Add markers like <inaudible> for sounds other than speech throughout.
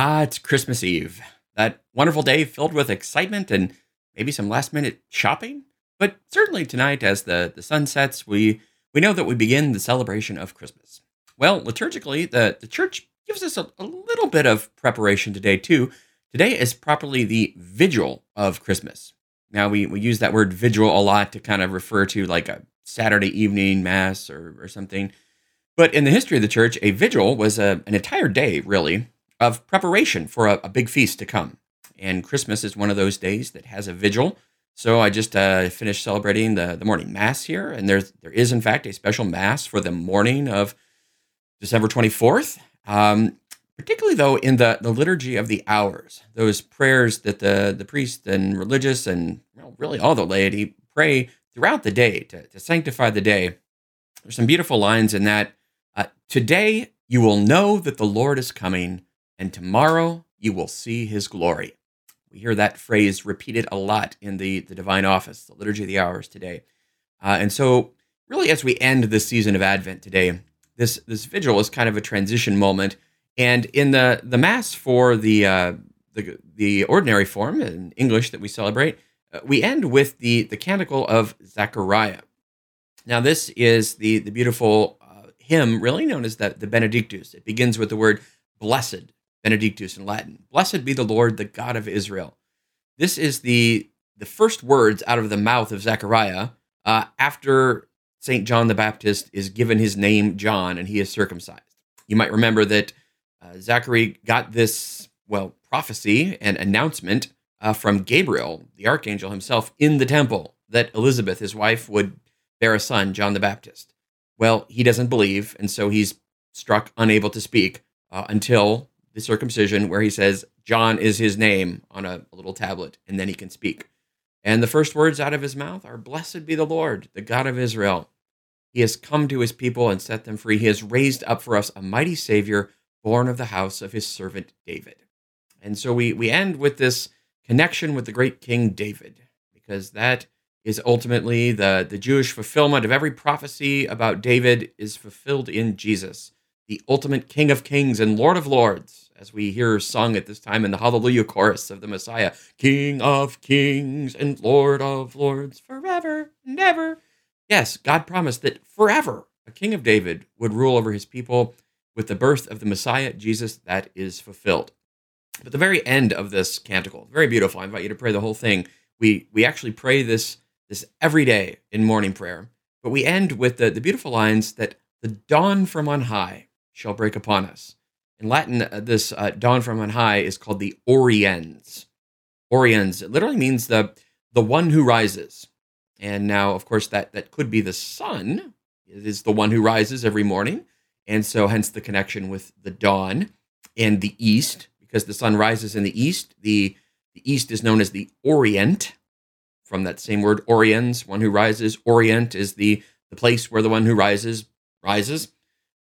Ah, it's Christmas Eve. That wonderful day filled with excitement and maybe some last minute shopping. But certainly tonight, as the, the sun sets, we, we know that we begin the celebration of Christmas. Well, liturgically, the, the church gives us a, a little bit of preparation today, too. Today is properly the vigil of Christmas. Now, we, we use that word vigil a lot to kind of refer to like a Saturday evening mass or, or something. But in the history of the church, a vigil was a, an entire day, really, of preparation for a, a, big feast to come. And Christmas is one of those days that has a vigil. So I just uh, finished celebrating the, the morning mass here, and there's there is in fact a special mass for the morning of December 24th. Um, particularly though in the, the liturgy of the hours, those prayers that the the priest and religious and well, really all the laity pray throughout the day to, to sanctify the day. There's some beautiful lines in that. Uh, Today you will know that the Lord is coming and tomorrow you will see his glory. We hear that phrase repeated a lot in the, the divine office, the liturgy of the hours today. Uh, and so, really, as we end this season of Advent today, this, this vigil is kind of a transition moment. And in the, the Mass for the, uh, the, the ordinary form in English that we celebrate, uh, we end with the, the canticle of Zechariah. Now, this is the, the beautiful uh, hymn, really known as the, the Benedictus. It begins with the word blessed Benedictus in Latin. Blessed be the Lord, the God of Israel. This is the the first words out of the mouth of Zechariah uh, after Saint John the Baptist is given his name John and he is circumcised. You might remember that uh, Zachary got this well prophecy and announcement uh, from Gabriel, the archangel himself, in the temple that Elizabeth, his wife, would bear a son, John the Baptist. Well, he doesn't believe, and so he's struck unable to speak uh, until the circumcision where he says John is his name on a, a little tablet, and then he can speak. And the first words out of his mouth are, Blessed be the Lord, the God of Israel. He has come to his people and set them free. He has raised up for us a mighty Savior, born of the house of his servant David. And so we, we end with this connection with the great King David, because that is ultimately the, the Jewish fulfillment of every prophecy about David is fulfilled in Jesus, the ultimate King of kings and Lord of lords as we hear sung at this time in the Hallelujah chorus of the Messiah King of kings and Lord of lords, forever and ever. Yes, God promised that forever a king of David would rule over his people. With the birth of the Messiah, Jesus, that is fulfilled. But the very end of this canticle, very beautiful. I invite you to pray the whole thing. We we actually pray this this every day in morning prayer. But we end with the, the beautiful lines that the dawn from on high shall break upon us. In Latin, uh, this uh, dawn from on high is called the Oriens. Oriens it literally means the the one who rises. And now, of course, that that could be the sun. It is the one who rises every morning, and so hence the connection with the dawn and the east, because the sun rises in the east. The the east is known as the Orient, from that same word Oriens, one who rises. Orient is the the place where the one who rises rises.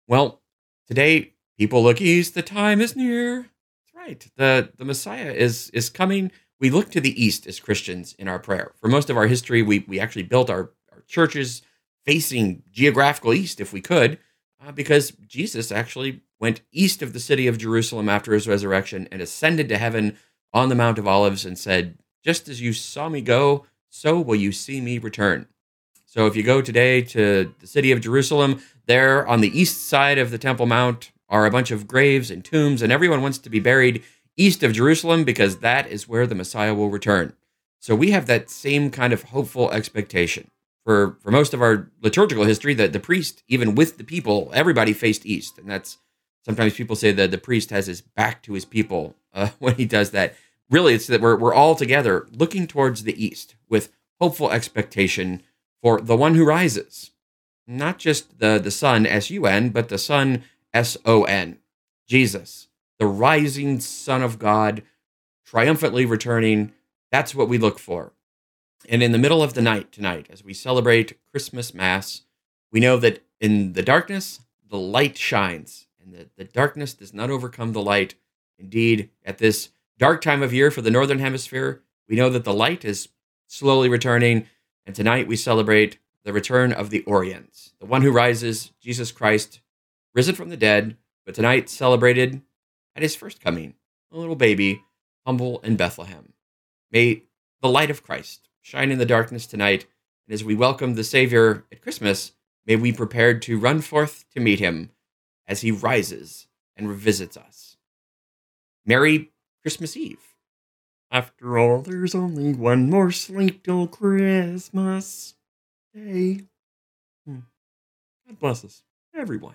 Well, today people look east, the time is near. That's right. The the Messiah is is coming. We look to the east as Christians in our prayer. For most of our history, we we actually built our, our churches facing geographical east if we could, uh, because Jesus actually went east of the city of Jerusalem after his resurrection and ascended to heaven on the Mount of Olives and said, Just as you saw me go, so will you see me return. So if you go today to the city of Jerusalem, there on the east side of the Temple Mount, are a bunch of graves and tombs, and everyone wants to be buried east of Jerusalem because that is where the Messiah will return. So we have that same kind of hopeful expectation. For, for most of our liturgical history, that the priest, even with the people, everybody faced east. And that's sometimes people say that the priest has his back to his people uh, <laughs> when he does that. Really, it's that we're, we're all together looking towards the east with hopeful expectation for the one who rises. Not just the, the sun, S U N, but the sun S O N, Jesus, the rising Son of God, triumphantly returning. That's what we look for. And in the middle of the night tonight, as we celebrate Christmas Mass, we know that in the darkness, the light shines, and the, the darkness does not overcome the light. Indeed, at this dark time of year for the Northern Hemisphere, we know that the light is slowly returning. And tonight we celebrate the return of the Orient, the one who rises, Jesus Christ, risen from the dead, but tonight celebrated at his first coming. a little baby, humble in Bethlehem. May the light of Christ shine in the darkness tonight, and as we welcome the Savior at Christmas, may we prepare to run forth to meet him as he rises and revisits us. Merry Christmas Eve. After all, there's only one more sleep till Christmas Day. Hmm. God bless us, everyone.